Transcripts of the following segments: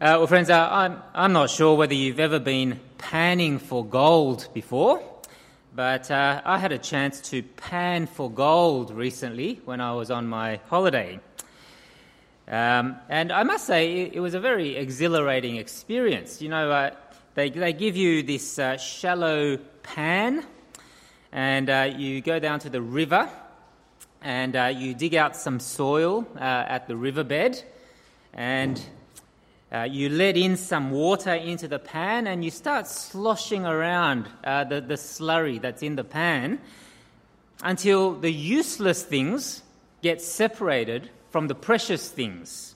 Uh, well, friends, uh, I'm, I'm not sure whether you've ever been panning for gold before, but uh, I had a chance to pan for gold recently when I was on my holiday. Um, and I must say, it, it, was a very exhilarating experience. You know, uh, they, they give you this uh, shallow pan, and uh, you go down to the river, and you dig out some soil at the riverbed, and uh, you let in some water into the pan and you start sloshing around uh, the, the slurry that's in the pan until the useless things get separated from the precious things.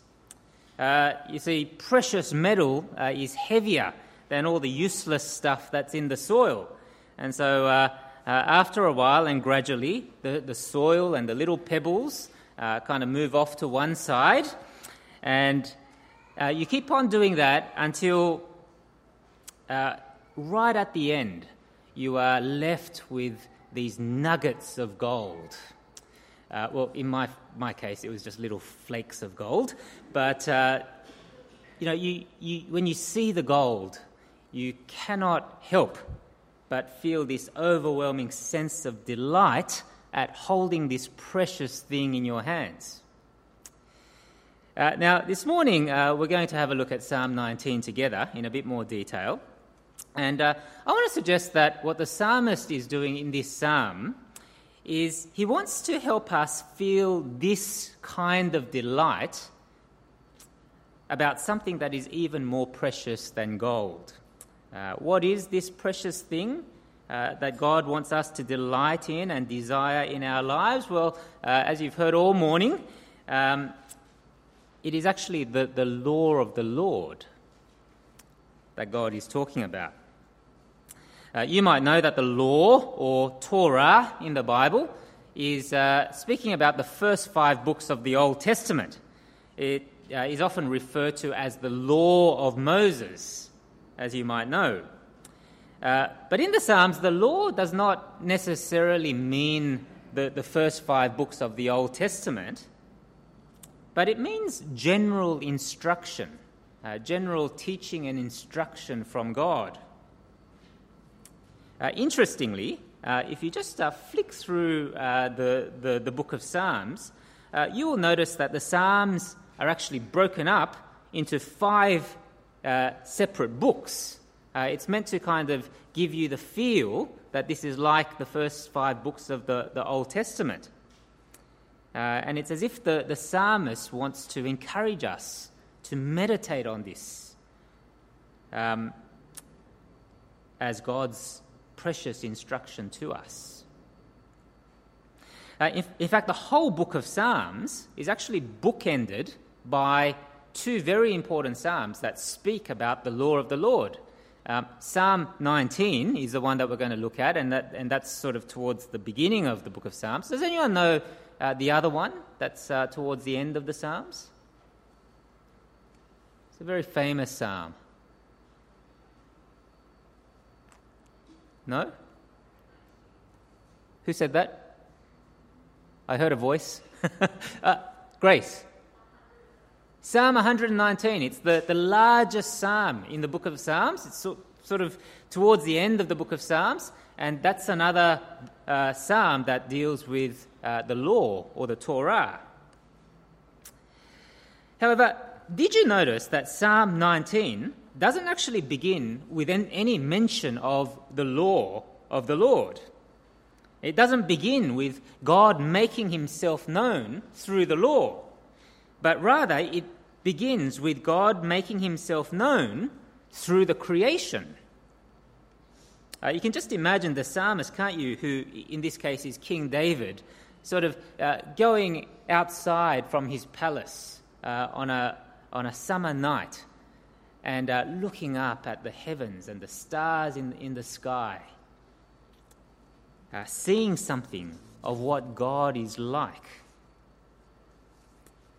Uh, you see, precious metal uh, is heavier than all the useless stuff that's in the soil. And so, uh, uh, after a while and gradually, the, the soil and the little pebbles kind of move off to one side. And uh, you keep on doing that until uh, right at the end, you are left with these nuggets of gold. Uh, well, in my, my case, it was just little flakes of gold. But, uh, you know, you, you, when you see the gold, you cannot help but feel this overwhelming sense of delight at holding this precious thing in your hands. Uh, now, this morning uh, we're going to have a look at Psalm 19 together in a bit more detail. And uh, I want to suggest that what the psalmist is doing in this psalm is he wants to help us feel this kind of delight about something that is even more precious than gold. Uh, what is this precious thing? Uh, that God wants us to delight in and desire in our lives? Well, uh, as you've heard all morning, um, it is actually the, the law of the Lord that God is talking about. Uh, you might know that the law or Torah in the Bible is uh, speaking about the first five books of the Old Testament. It uh, is often referred to as the law of Moses, as you might know. Uh, but in the Psalms, the law does not necessarily mean the, the first five books of the Old Testament but it means general instruction, uh, general teaching and instruction from God. Uh, interestingly, uh, if you just uh, flick through uh, the, the, the, book of Psalms, uh, you will notice that the Psalms are actually broken up into five separate books. it's meant to kind of give you the feel that this is like the first five books of the, the Old Testament. Uh, and it's as if the, the psalmist wants to encourage us to meditate on this um, as God's precious instruction to us. Uh, in, in, fact, the whole book of Psalms is actually bookended by two very important Psalms that speak about the law of the Lord. Um, Psalm 19 is the one that we're going to look at, and, that, and that's sort of towards the beginning of the book of Psalms. Does anyone know uh, the other one that's uh, towards the end of the Psalms? It's a very famous psalm. No? Who said that? I heard a voice. uh, Grace. Psalm 119. It's the, the largest psalm in the book of Psalms. It's so, sort of towards the end of the book of Psalms. And that's another uh, psalm that deals with uh, the law or the Torah. However, did you notice that Psalm 19 doesn't actually begin with any mention of the law of the Lord? It doesn't begin with God making himself known through the law, but rather it begins with God making himself known through the creation. Uh, you can just imagine the psalmist, can't you, who in this case is King David, sort of uh, going outside from his palace uh, on, a, on a summer night and uh, looking up at the heavens and the stars in, in the sky, uh, seeing something of what God is like.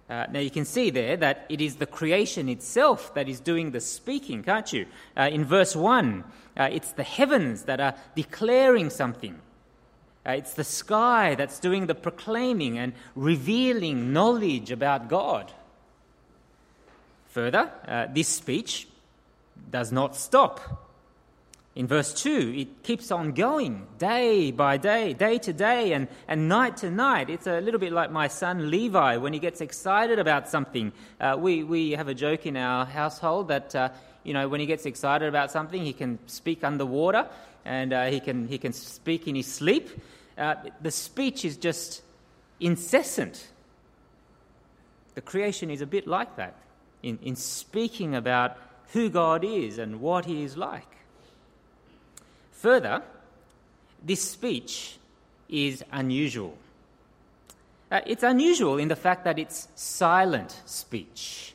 Uh, now, you can see there that it is the creation itself that is doing the speaking, can't you? Uh, in verse 1, uh, it's the heavens that are declaring something. Uh, it's the sky that's doing the proclaiming and revealing knowledge about God. Further, uh, this speech does not stop. In verse 2, it keeps on going day by day, day to day, and, and night to night. It's a little bit like my son Levi when he gets excited about something. Uh, we, we have a joke in our household that, uh, you know, when he gets excited about something, he can speak underwater and uh, he, can, he can speak in his sleep. Uh, the speech is just incessant. The creation is a bit like that in, in speaking about who God is and what he is like. Further, this speech is unusual. Uh, it's unusual in the fact that it's silent speech.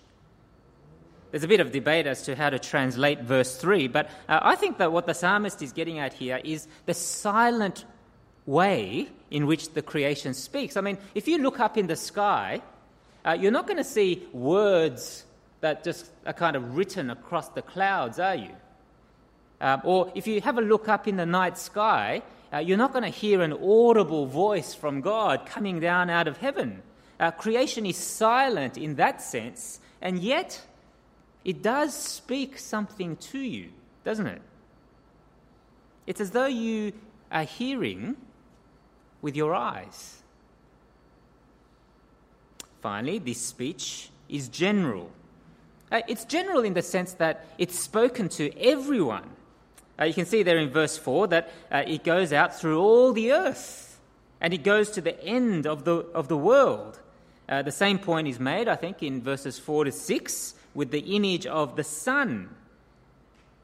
There's a bit of debate as to how to translate verse 3, but uh, I think that what the psalmist is getting at here is the silent way in which the creation speaks. I mean, if you look up in the sky, uh, you're not going to see words that just are kind of written across the clouds, are you? Um, or if you have a look up in the night sky, uh, you're not going to hear an audible voice from God coming down out of heaven. Uh, creation is silent in that sense, and yet it does speak something to you, doesn't it? It's as though you are hearing with your eyes. Finally, this speech is general. Uh, it's general in the sense that it's spoken to everyone. Uh, you can see there in verse 4 that uh, it goes out through all the earth and it goes to the end of the, of the world. Uh, the same point is made, I think, in verses 4 to 6 with the image of the sun.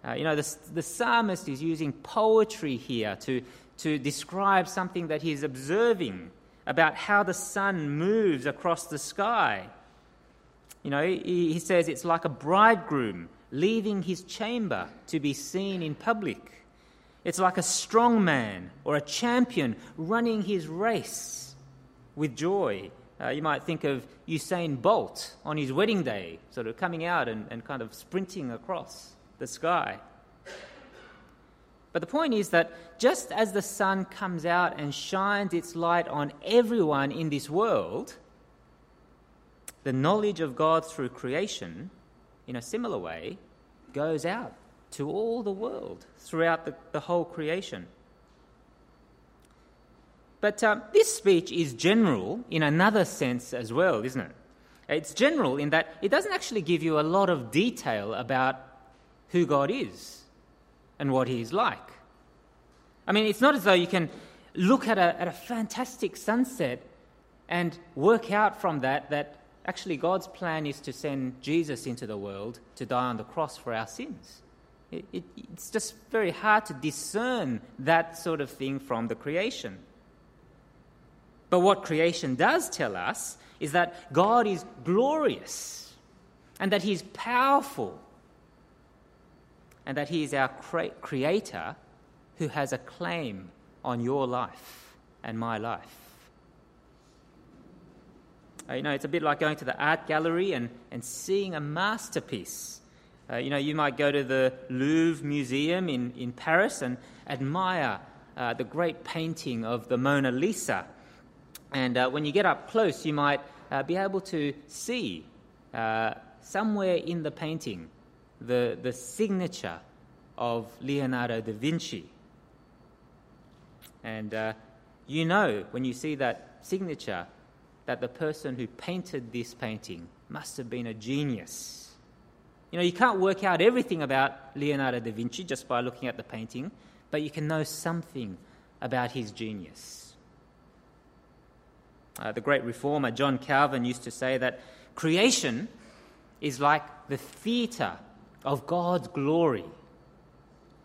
Uh, you know, the, the psalmist is using poetry here to, to describe something that he's observing about how the sun moves across the sky. You know, he, he says it's like a bridegroom leaving his chamber to be seen in public. It's like a strong man or a champion running his race with joy. Uh, you might think of Usain Bolt on his wedding day, sort of coming out and, and kind of sprinting across the sky. But the point is that just as the sun comes out and shines its light on everyone in this world, the knowledge of God through creation in a similar way, goes out to all the world throughout the, the whole creation. But um, this speech is general in another sense as well, isn't it? It's general in that it doesn't actually give you a lot of detail about who God is and what He is like. I mean, it's not as though you can look at a, at a fantastic sunset and work out from that that Actually, God's plan is to send Jesus into the world to die on the cross for our sins. It, it, it's just very hard to discern that sort of thing from the creation. But what creation does tell us is that God is glorious and that He's powerful and that He is our cre- creator who has a claim on your life and my life. Uh, you know, it's a bit like going to the art gallery and, and seeing a masterpiece. Uh, you know, you might go to the Louvre Museum in, in Paris and admire uh, the great painting of the Mona Lisa. And uh, when you get up close, you might uh, be able to see uh, somewhere in the painting the, the signature of Leonardo da Vinci. And you know, when you see that signature, that the person who painted this painting must have been a genius. You know, you can't work out everything about Leonardo da Vinci just by looking at the painting, but you can know something about his genius. Uh, the great reformer John Calvin used to say that creation is like the theatre of God's glory.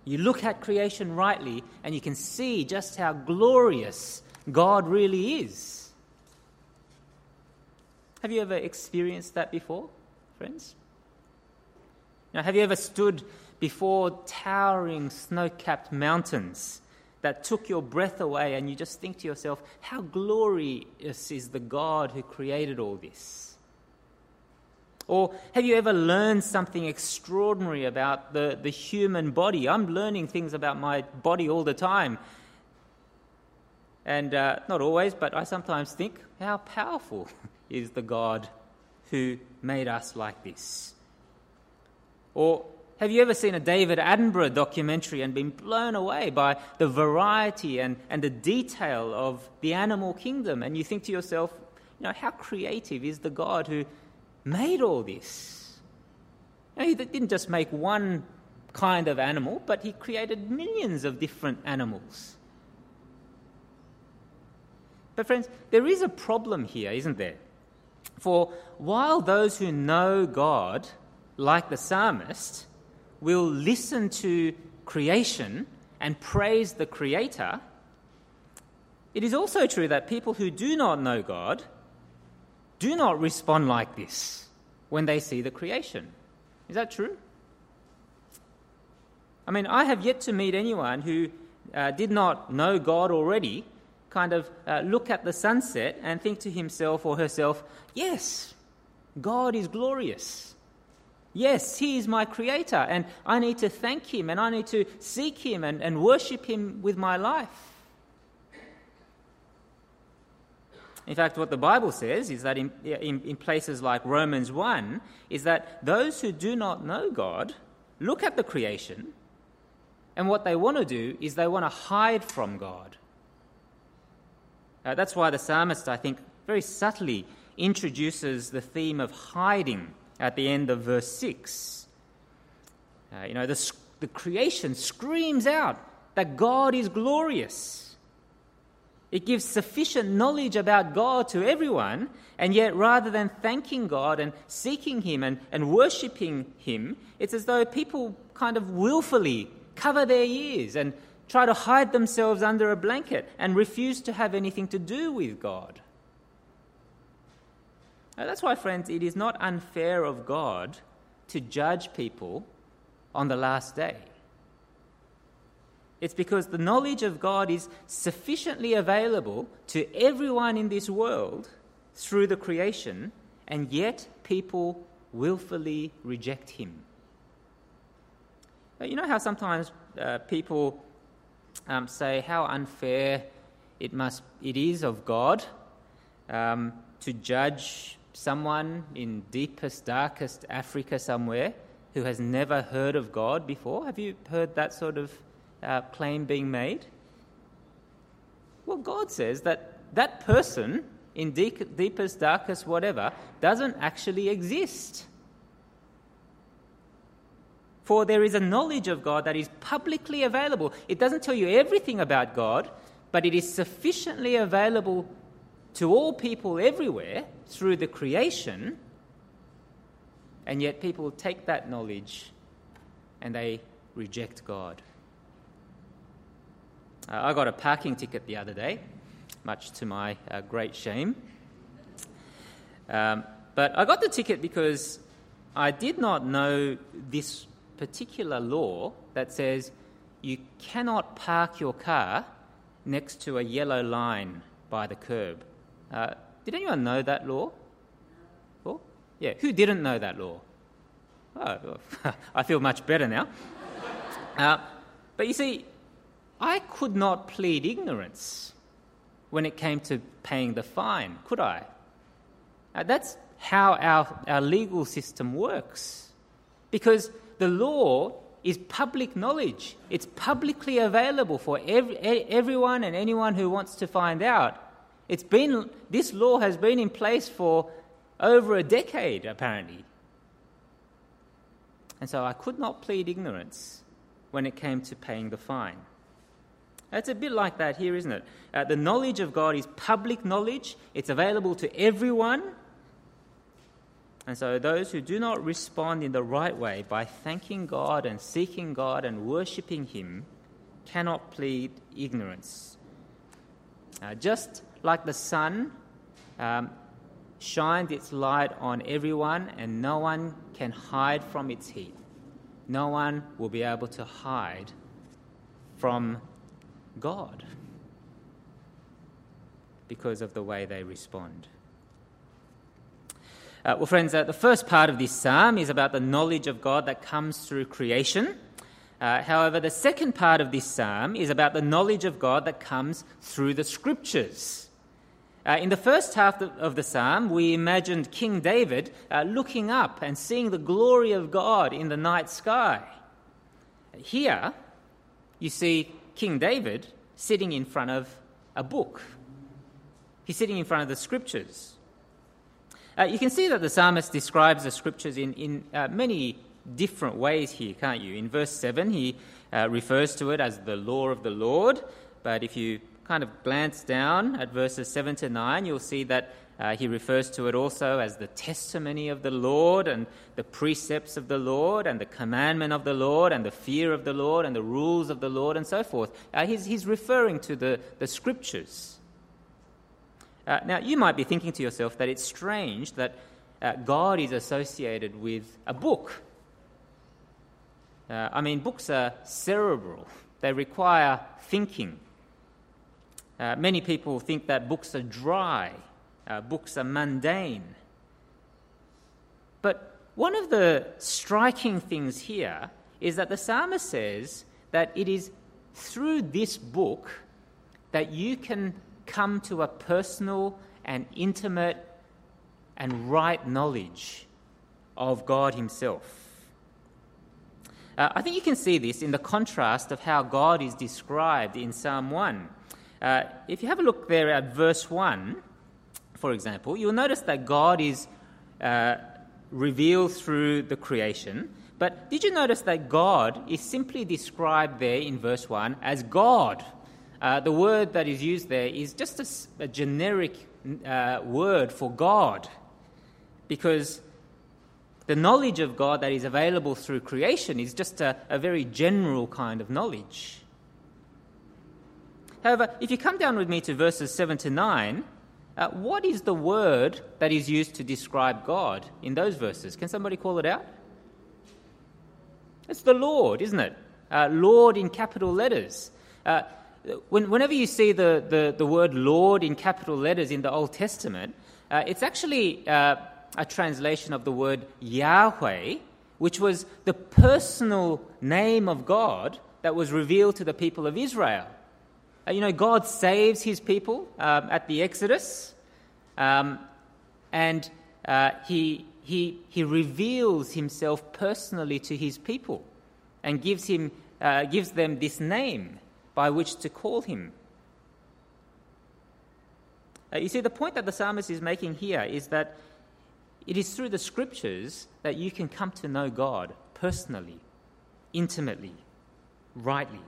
You look at creation rightly, and you can see just how glorious God really is. Have you ever experienced that before, friends? Now, have you ever stood before towering snow capped mountains that took your breath away and you just think to yourself, how glorious is the God who created all this? Or have you ever learned something extraordinary about the, the human body? I'm learning things about my body all the time. And uh, not always, but I sometimes think, how powerful is the God who made us like this. Or have you ever seen a David Attenborough documentary and been blown away by the variety and, and the detail of the animal kingdom? And you think to yourself, you know, how creative is the God who made all this? You know, he didn't just make one kind of animal, but he created millions of different animals. But, friends, there is a problem here, isn't there? For while those who know God, like the psalmist, will listen to creation and praise the Creator, it is also true that people who do not know God do not respond like this when they see the creation. Is that true? I mean, I have yet to meet anyone who uh, did not know God already kind of uh, look at the sunset and think to himself or herself, yes, God is glorious. Yes, He is my Creator, and I need to thank Him, and I need to seek Him and, and worship Him with my life. In fact, what the Bible says is that in, in, in, places like Romans 1, is that those who do not know God look at the creation, and what they want to do is they want to hide from God. Uh, that's why the psalmist, I think, very subtly introduces the theme of hiding at the end of verse 6. Uh, you know, the, the creation screams out that God is glorious. It gives sufficient knowledge about God to everyone, and yet rather than thanking God and seeking Him and, and worshipping Him, it's as though people kind of willfully cover their ears and try to hide themselves under a blanket and refuse to have anything to do with God. Now, that's why, friends, it is not unfair of God to judge people on the last day. It's because the knowledge of God is sufficiently available to everyone in this world through the creation, and yet people willfully reject Him. You know how sometimes uh, people um, say how unfair it must it is of God um, to judge someone in deepest, darkest Africa somewhere who has never heard of God before. Have you heard that sort of uh, claim being made? Well, God says that that person in deep, deepest, darkest, whatever, doesn't actually exist. For there is a knowledge of God that is publicly available. It doesn't tell you everything about God, but it is sufficiently available to all people everywhere through the creation. And yet people take that knowledge and they reject God. Uh, I got a parking ticket the other day, much to my uh, great shame. Um, but I got the ticket because I did not know this particular law that says you cannot park your car next to a yellow line by the curb. Uh, did anyone know that law? Law? Yeah, who didn't know that law? Oh, I feel much better now. Uh, but you see, I could not plead ignorance when it came to paying the fine, could I? Uh, that's how our, our legal system works. Because the law is public knowledge. It's publicly available for every, everyone and anyone who wants to find out. It's been, this law has been in place for over a decade, apparently. And so I could not plead ignorance when it came to paying the fine. It's a bit like that here, isn't it? Uh, the knowledge of God is public knowledge, it's available to everyone, and so, those who do not respond in the right way by thanking God and seeking God and worshipping Him cannot plead ignorance. Uh, just like the sun um, shines its light on everyone, and no one can hide from its heat, no one will be able to hide from God because of the way they respond. Uh, well, friends, uh, the first part of this psalm is about the knowledge of God that comes through creation. Uh, however, the second part of this psalm is about the knowledge of God that comes through the scriptures. Uh, in the first half of the psalm, we imagined King David uh, looking up and seeing the glory of God in the night sky. Here, you see King David sitting in front of a book. He's sitting in front of the scriptures. Uh, you can see that the psalmist describes the scriptures in, in uh, many different ways here, can't you? In verse 7, he uh, refers to it as the law of the Lord, but if you kind of glance down at verses 7 to 9, you'll see that uh, he refers to it also as the testimony of the Lord and the precepts of the Lord and the commandment of the Lord and the fear of the Lord and the rules of the Lord and so forth. Uh, he's, he's referring to the, the scriptures. Uh, now, you might be thinking to yourself that it's strange that uh, God is associated with a book. Uh, I mean, books are cerebral, they require thinking. Uh, many people think that books are dry, uh, books are mundane. But one of the striking things here is that the psalmist says that it is through this book that you can come to a personal and intimate and right knowledge of God Himself. Uh, I think you can see this in the contrast of how God is described in Psalm 1. Uh, if you have a look there at verse 1, for example, you'll notice that God is uh, revealed through the creation. But did you notice that God is simply described there in verse 1 as God? Uh, the word that is used there is just a, a generic uh, word for God. Because the knowledge of God that is available through creation is just a, a very general kind of knowledge. However, if you come down with me to verses 7 to 9, uh, what is the word that is used to describe God in those verses? Can somebody call it out? It's the Lord, isn't it? Uh, Lord in capital letters. Uh, when, whenever you see the, the, the, word Lord in capital letters in the Old Testament, uh, it's actually uh, a translation of the word Yahweh, which was the personal name of God that was revealed to the people of Israel. Uh, you know, God saves his people um, at the Exodus, um, and uh, he, he, he reveals himself personally to his people and gives, him, uh, gives them this name by which to call him. Uh, you see, the point that the psalmist is making here is that it is through the scriptures that you can come to know God personally, intimately, rightly.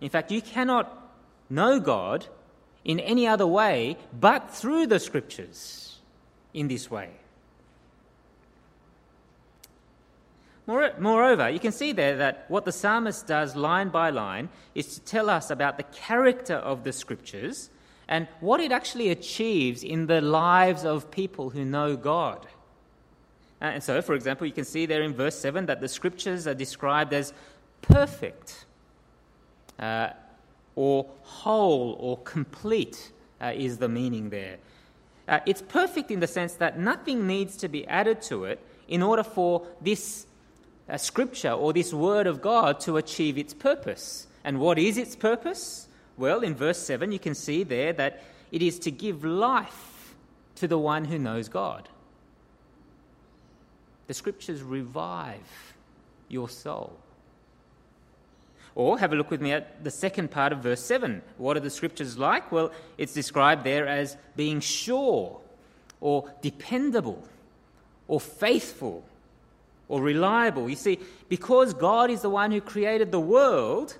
In fact, you cannot know God in any other way but through the scriptures in this way. Moreover, you can see there that what the psalmist does line by line is to tell us about the character of the scriptures and what it actually achieves in the lives of people who know God. And so, for example, you can see there in verse 7 that the scriptures are described as perfect. Uh, or whole or complete uh, is the meaning there. Uh, it's perfect in the sense that nothing needs to be added to it in order for this uh, scripture or this word of God to achieve its purpose. And what is its purpose? Well, in verse 7, you can see there that it is to give life to the one who knows God. The scriptures revive your soul. Or have a look with me at the second part of verse 7. What are the scriptures like? Well, it's described there as being sure or dependable or faithful or reliable. You see, because God is the one who created the world,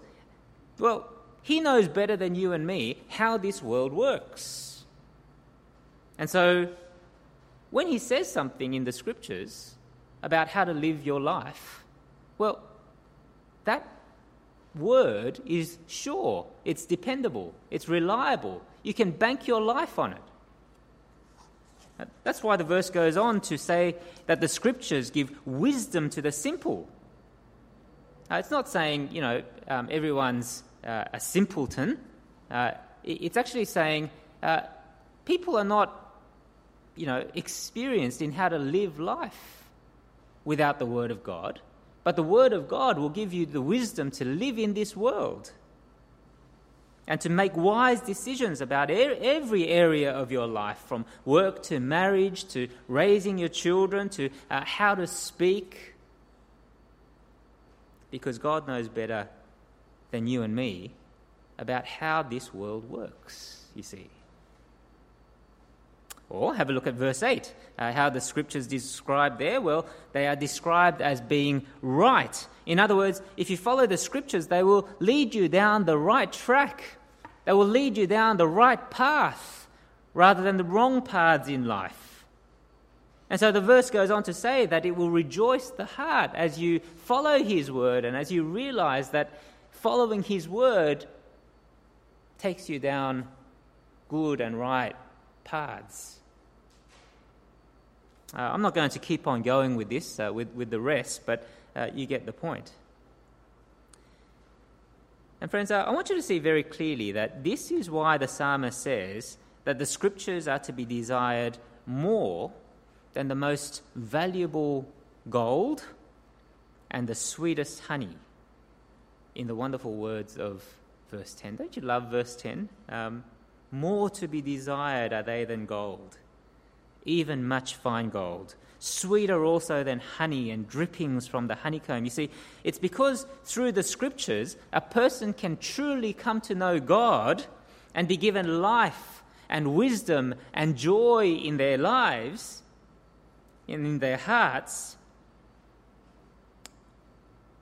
well, He knows better than you and me how this world works. And so, when He says something in the scriptures about how to live your life, well, that word is sure, it's dependable, it's reliable. You can bank your life on it. That's why the verse goes on to say that the scriptures give wisdom to the simple. Uh, it's not saying, you know, um, everyone's uh, a simpleton. Uh, it's actually saying uh, people are not, you know, experienced in how to live life without the Word of God. But the Word of God will give you the wisdom to live in this world. And to make wise decisions about every area of your life, from work to marriage to raising your children to uh, how to speak. Because God knows better than you and me about how this world works, you see. Or have a look at verse 8. Uh, how the scriptures describe there? Well, they are described as being right. In other words, if you follow the scriptures, they will lead you down the right track. They will lead you down the right path rather than the wrong paths in life. And so the verse goes on to say that it will rejoice the heart as you follow his word and as you realize that following his word takes you down good and right paths. Uh, I'm not going to keep on going with this, uh, with, with the rest, but uh, you get the point. And, friends, uh, I want you to see very clearly that this is why the psalmist says that the scriptures are to be desired more than the most valuable gold and the sweetest honey, in the wonderful words of verse 10. Don't you love verse 10? Um, more to be desired are they than gold, even much fine gold. Sweeter also than honey and drippings from the honeycomb. You see, it's because through the scriptures a person can truly come to know God and be given life and wisdom and joy in their lives and in their hearts,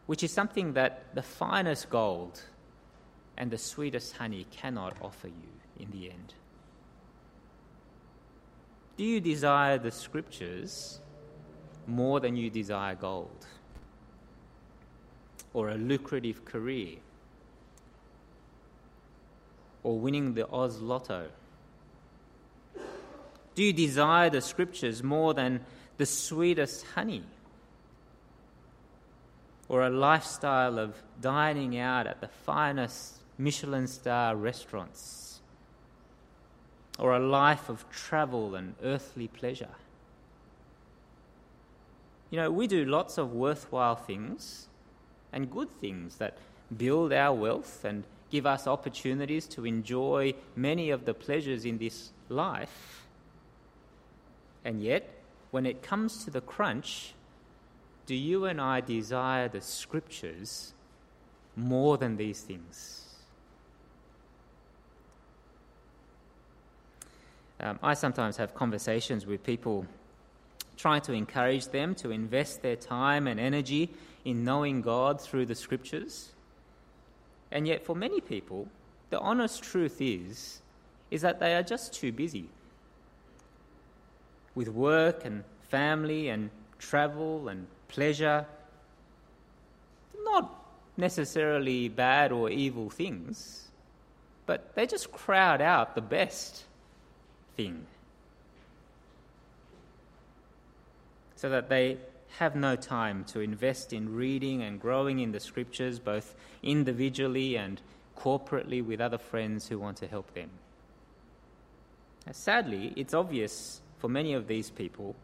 which is something that the finest gold and the sweetest honey cannot offer you in the end? Do you desire the scriptures more than you desire gold? Or a lucrative career? Or winning the Oz Lotto? Do you desire the scriptures more than the sweetest honey? Or a lifestyle of dining out at the finest Michelin star restaurants? Or a life of travel and earthly pleasure. You know, we do lots of worthwhile things and good things that build our wealth and give us opportunities to enjoy many of the pleasures in this life. And yet, when it comes to the crunch, do you and I desire the scriptures more than these things? Um, I sometimes have conversations with people trying to encourage them to invest their time and energy in knowing God through the scriptures. And yet, for many people, the honest truth is, is that they are just too busy with work and family and travel and pleasure. Not necessarily bad or evil things, but they just crowd out the best thing. So that they have no time to invest in reading and growing in the scriptures, both individually and corporately with other friends who want to help them. Sadly, it's obvious for many of these people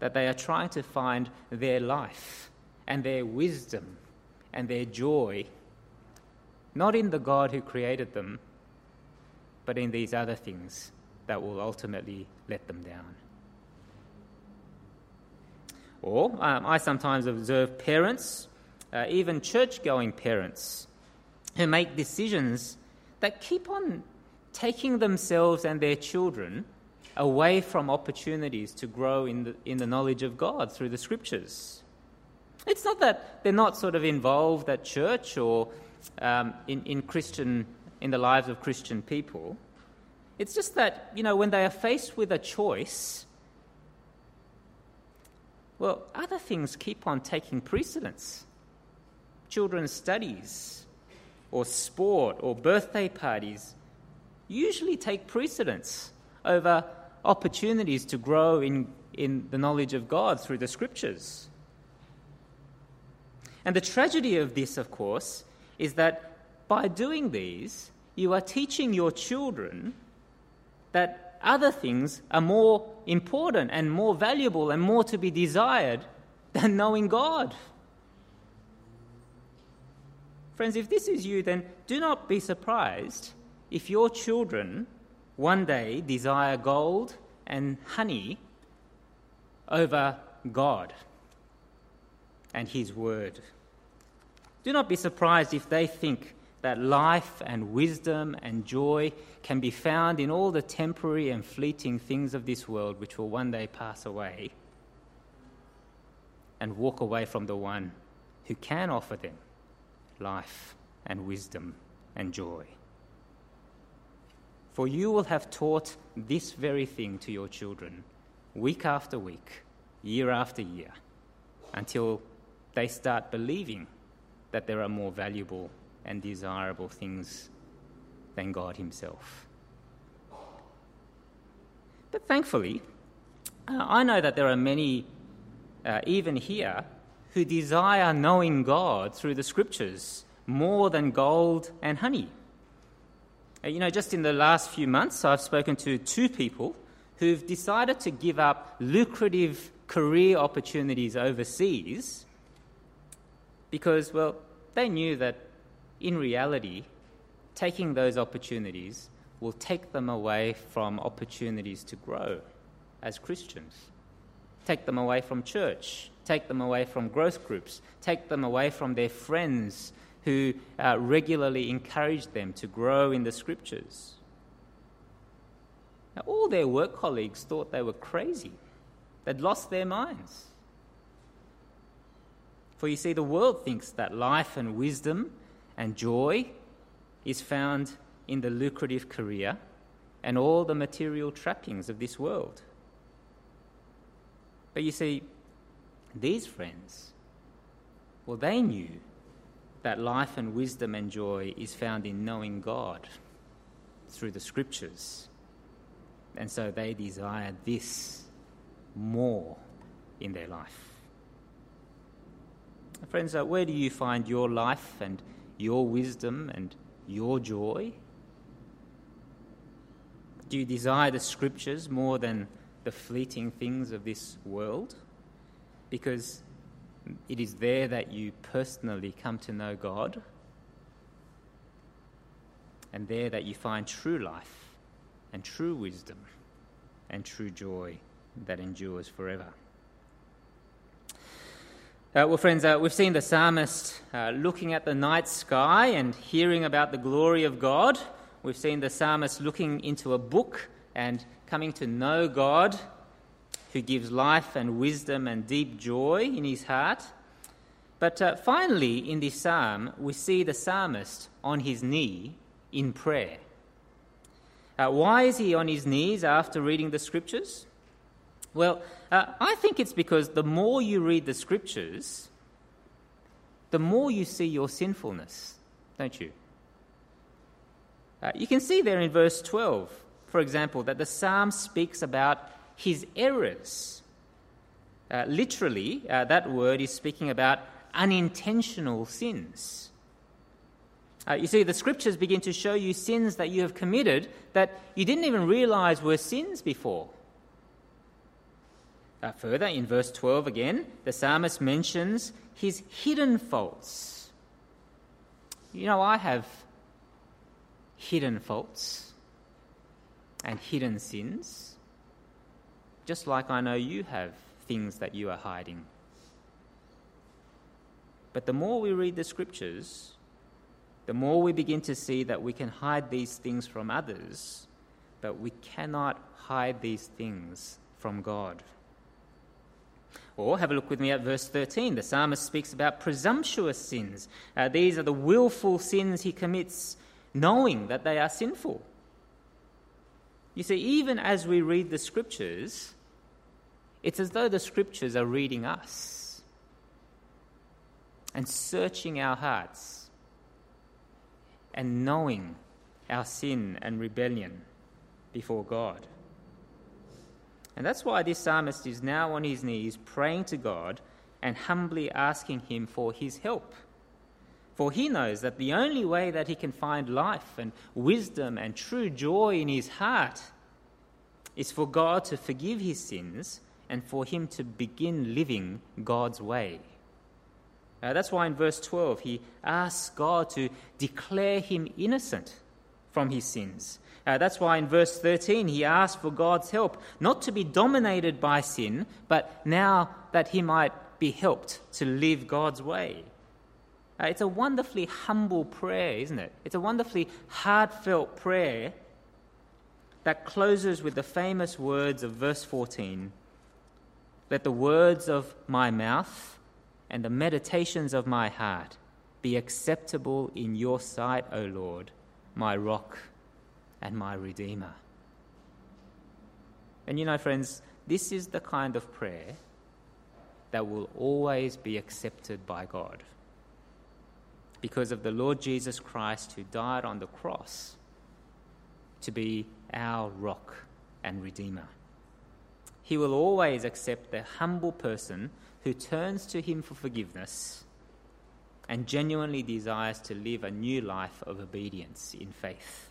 that they are trying to find their life and their wisdom and their joy not in the God who created them, but in these other things that will ultimately let them down. Or um, I sometimes observe parents, uh, even church going parents, who make decisions that keep on taking themselves and their children away from opportunities to grow in the, in the knowledge of God through the scriptures. It's not that they're not sort of involved at church or um, in, in Christian in the lives of Christian people. It's just that, you know, when they are faced with a choice, well, other things keep on taking precedence. Children's studies, or sport, or birthday parties usually take precedence over opportunities to grow in, in the knowledge of God through the scriptures. And the tragedy of this, of course, is that by doing these, you are teaching your children that other things are more important and more valuable and more to be desired than knowing God. Friends, if this is you, then do not be surprised if your children one day desire gold and honey over God and His Word. Do not be surprised if they think that life and wisdom and joy can be found in all the temporary and fleeting things of this world which will one day pass away and walk away from the one who can offer them life and wisdom and joy. For you will have taught this very thing to your children week after week, year after year, until they start believing that there are more valuable and desirable things than God Himself. But thankfully, uh, I know that there are many, uh, even here, who desire knowing God through the Scriptures more than gold and honey. Uh, you know, just in the last few months, I've spoken to two people who've decided to give up lucrative career opportunities overseas because, well, they knew that in reality, taking those opportunities will take them away from opportunities to grow as Christians, take them away from church, take them away from growth groups, take them away from their friends who uh, regularly encouraged them to grow in the scriptures. Now, all their work colleagues thought they were crazy. They'd lost their minds. For you see, the world thinks that life and wisdom and joy is found in the lucrative career and all the material trappings of this world. But you see, these friends, well, they knew that life and wisdom and joy is found in knowing God through the scriptures. And so they desire this more in their life. Friends, uh, where do you find your life and your wisdom and your joy? Do you desire the scriptures more than the fleeting things of this world? Because it is there that you personally come to know God, and there that you find true life and true wisdom and true joy that endures forever. Uh, well, friends, uh, we've seen the psalmist uh, looking at the night sky and hearing about the glory of God. We've seen the psalmist looking into a book and coming to know God who gives life and wisdom and deep joy in his heart. But uh, finally, in this psalm, we see the psalmist on his knee in prayer. Uh, why is he on his knees after reading the scriptures? Well, uh, I think it's because the more you read the scriptures, the more you see your sinfulness, don't you? Uh, you can see there in verse 12, for example, that the psalm speaks about his errors. Uh, literally, uh, that word is speaking about unintentional sins. Uh, you see, the scriptures begin to show you sins that you have committed that you didn't even realize were sins before. Uh, further, in verse 12 again, the psalmist mentions his hidden faults. You know, I have hidden faults and hidden sins just like I know you have things that you are hiding. But the more we read the scriptures, the more we begin to see that we can hide these things from others, but we cannot hide these things from God. Or have a look with me at verse 13. The psalmist speaks about presumptuous sins. Uh, these are the willful sins he commits, knowing that they are sinful. You see, even as we read the scriptures, it's as though the scriptures are reading us and searching our hearts and knowing our sin and rebellion before God. And that's why this psalmist is now on his knees praying to God and humbly asking him for his help. For he knows that the only way that he can find life and wisdom and true joy in his heart is for God to forgive his sins and for him to begin living God's way. Uh, that's why in verse 12 he asks God to declare him innocent from his sins. Uh, that's why in verse 13 he asked for God's help, not to be dominated by sin, but now that he might be helped to live God's way. Uh, it's a wonderfully humble prayer, isn't it? It's a wonderfully heartfelt prayer that closes with the famous words of verse 14 Let the words of my mouth and the meditations of my heart be acceptable in your sight, O Lord, my rock and my redeemer. And you know, friends, this is the kind of prayer that will always be accepted by God because of the Lord Jesus Christ who died on the cross to be our rock and redeemer. He will always accept the humble person who turns to him for forgiveness and genuinely desires to live a new life of obedience in faith.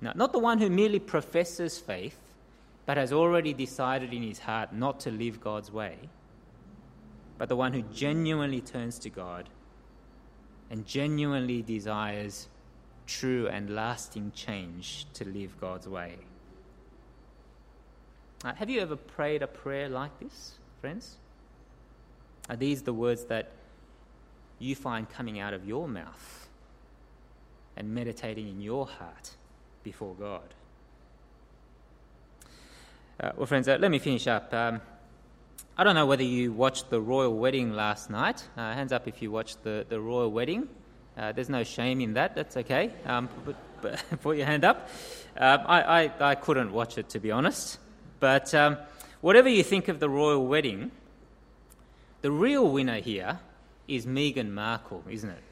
Now, not the one who merely professes faith but has already decided in his heart not to live God's way, but the one who genuinely turns to God and genuinely desires true and lasting change to live God's way. Have you ever prayed a prayer like this, friends? Are these the words that you find coming out of your mouth and meditating in your heart before God? Uh, well, friends, uh, let me finish up. Um, I don't know whether you watched the royal wedding last night. Uh, hands up if you watched the, the royal wedding. Uh, there's no shame in that. That's okay. Um, but, but put your hand up. Uh, I, I, I, couldn't watch it, to be honest. But um, whatever you think of the royal wedding, the real winner here is Meghan Markle, isn't it?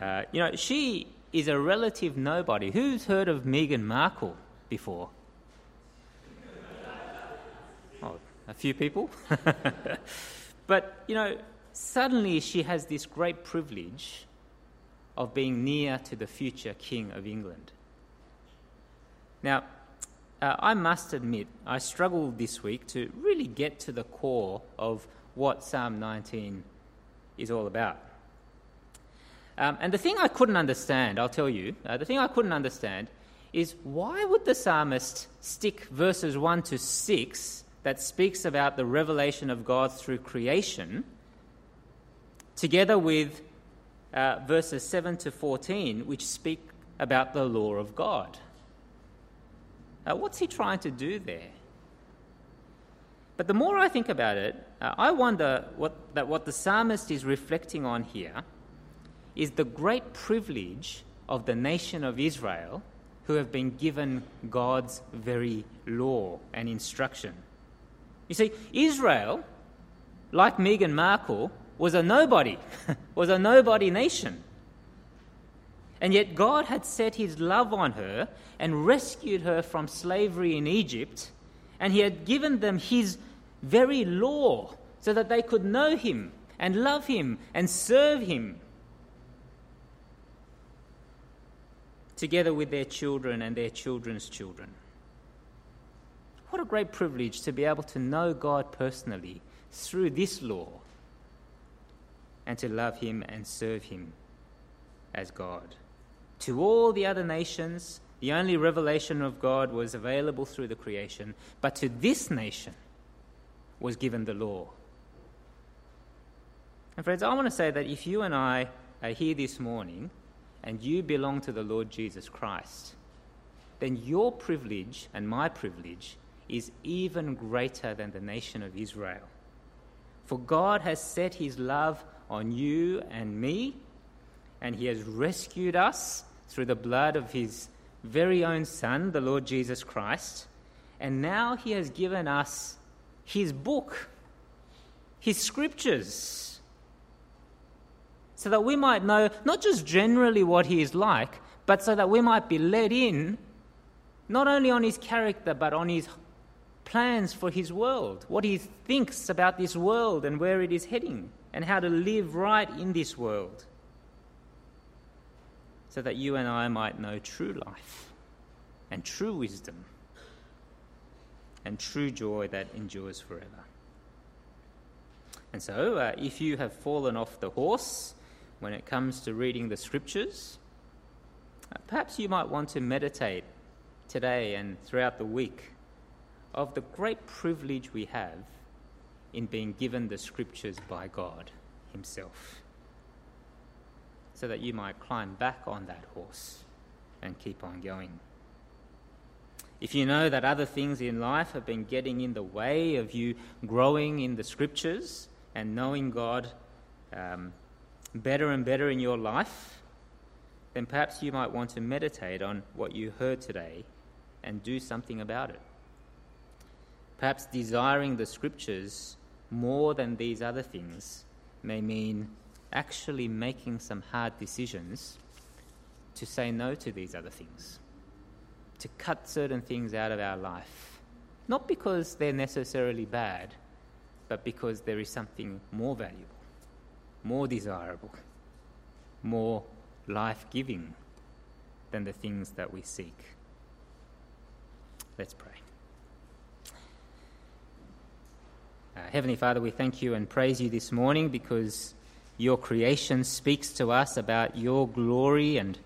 Uh, you know, she is a relative nobody. Who's heard of Meghan Markle before? Oh, a few people. but, you know, suddenly she has this great privilege of being near to the future King of England. Now, uh, I must admit, I struggled this week to really get to the core of what Psalm 19 is all about. Um, and the thing I couldn't understand, I'll tell you, uh, the thing I couldn't understand is why would the psalmist stick verses 1 to 6 that speaks about the revelation of God through creation together with uh, verses 7 to 14, which speak about the law of God. Uh, what's he trying to do there? But the more I think about it, uh, I wonder what, that what the psalmist is reflecting on here is the great privilege of the nation of Israel who have been given God's very law and instruction. You see, Israel, like Meghan Markle, was a nobody, was a nobody nation. And yet God had set his love on her and rescued her from slavery in Egypt, and he had given them his very law so that they could know him and love him and serve him. Together with their children and their children's children. What a great privilege to be able to know God personally through this law and to love him and serve him as God. To all the other nations, the only revelation of God was available through the creation, but to this nation was given the law. And, friends, I want to say that if you and I are here this morning and you belong to the Lord Jesus Christ, then your privilege and my privilege is even greater than the nation of Israel. For God has set his love on you and me, and He has rescued us through the blood of His very own Son, the Lord Jesus Christ. And now He has given us His book, His scriptures, so that we might know not just generally what He is like, but so that we might be led in not only on His character, but on His plans for His world, what He thinks about this world and where it is heading and how to live right in this world so that you and I might know true life and true wisdom and true joy that endures forever. And so, uh, if you have fallen off the horse when it comes to reading the scriptures, perhaps you might want to meditate today and throughout the week of the great privilege we have in being given the scriptures by God Himself, so that you might climb back on that horse and keep on going. If you know that other things in life have been getting in the way of you growing in the scriptures and knowing God um, better and better in your life, then perhaps you might want to meditate on what you heard today and do something about it. Perhaps desiring the scriptures more than these other things may mean actually making some hard decisions to say no to these other things, to cut certain things out of our life, not because they're necessarily bad, but because there is something more valuable, more desirable, more life giving than the things that we seek. Let's pray. Uh, Heavenly Father, we thank you and praise you this morning because your creation speaks to us about your glory and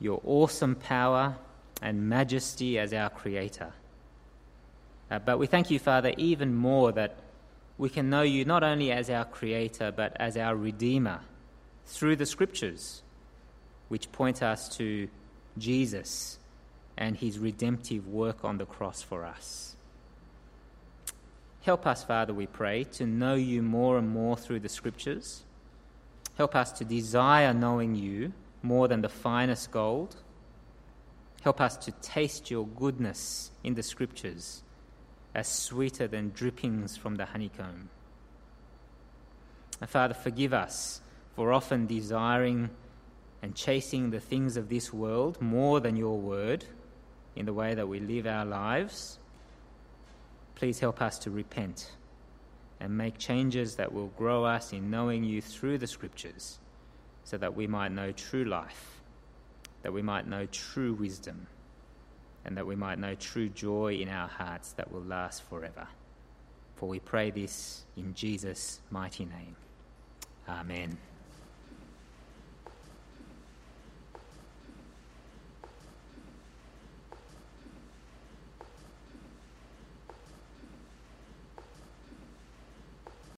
your awesome power and majesty as our Creator. Uh, but we thank you, Father, even more that we can know you not only as our Creator, but as our Redeemer through the Scriptures, which point us to Jesus and his redemptive work on the cross for us. Help us, Father, we pray, to know you more and more through the Scriptures. Help us to desire knowing you more than the finest gold. Help us to taste your goodness in the Scriptures as sweeter than drippings from the honeycomb. And Father, forgive us for often desiring and chasing the things of this world more than your word in the way that we live our lives. Please help us to repent and make changes that will grow us in knowing you through the scriptures so that we might know true life, that we might know true wisdom, and that we might know true joy in our hearts that will last forever. For we pray this in Jesus' mighty name. Amen.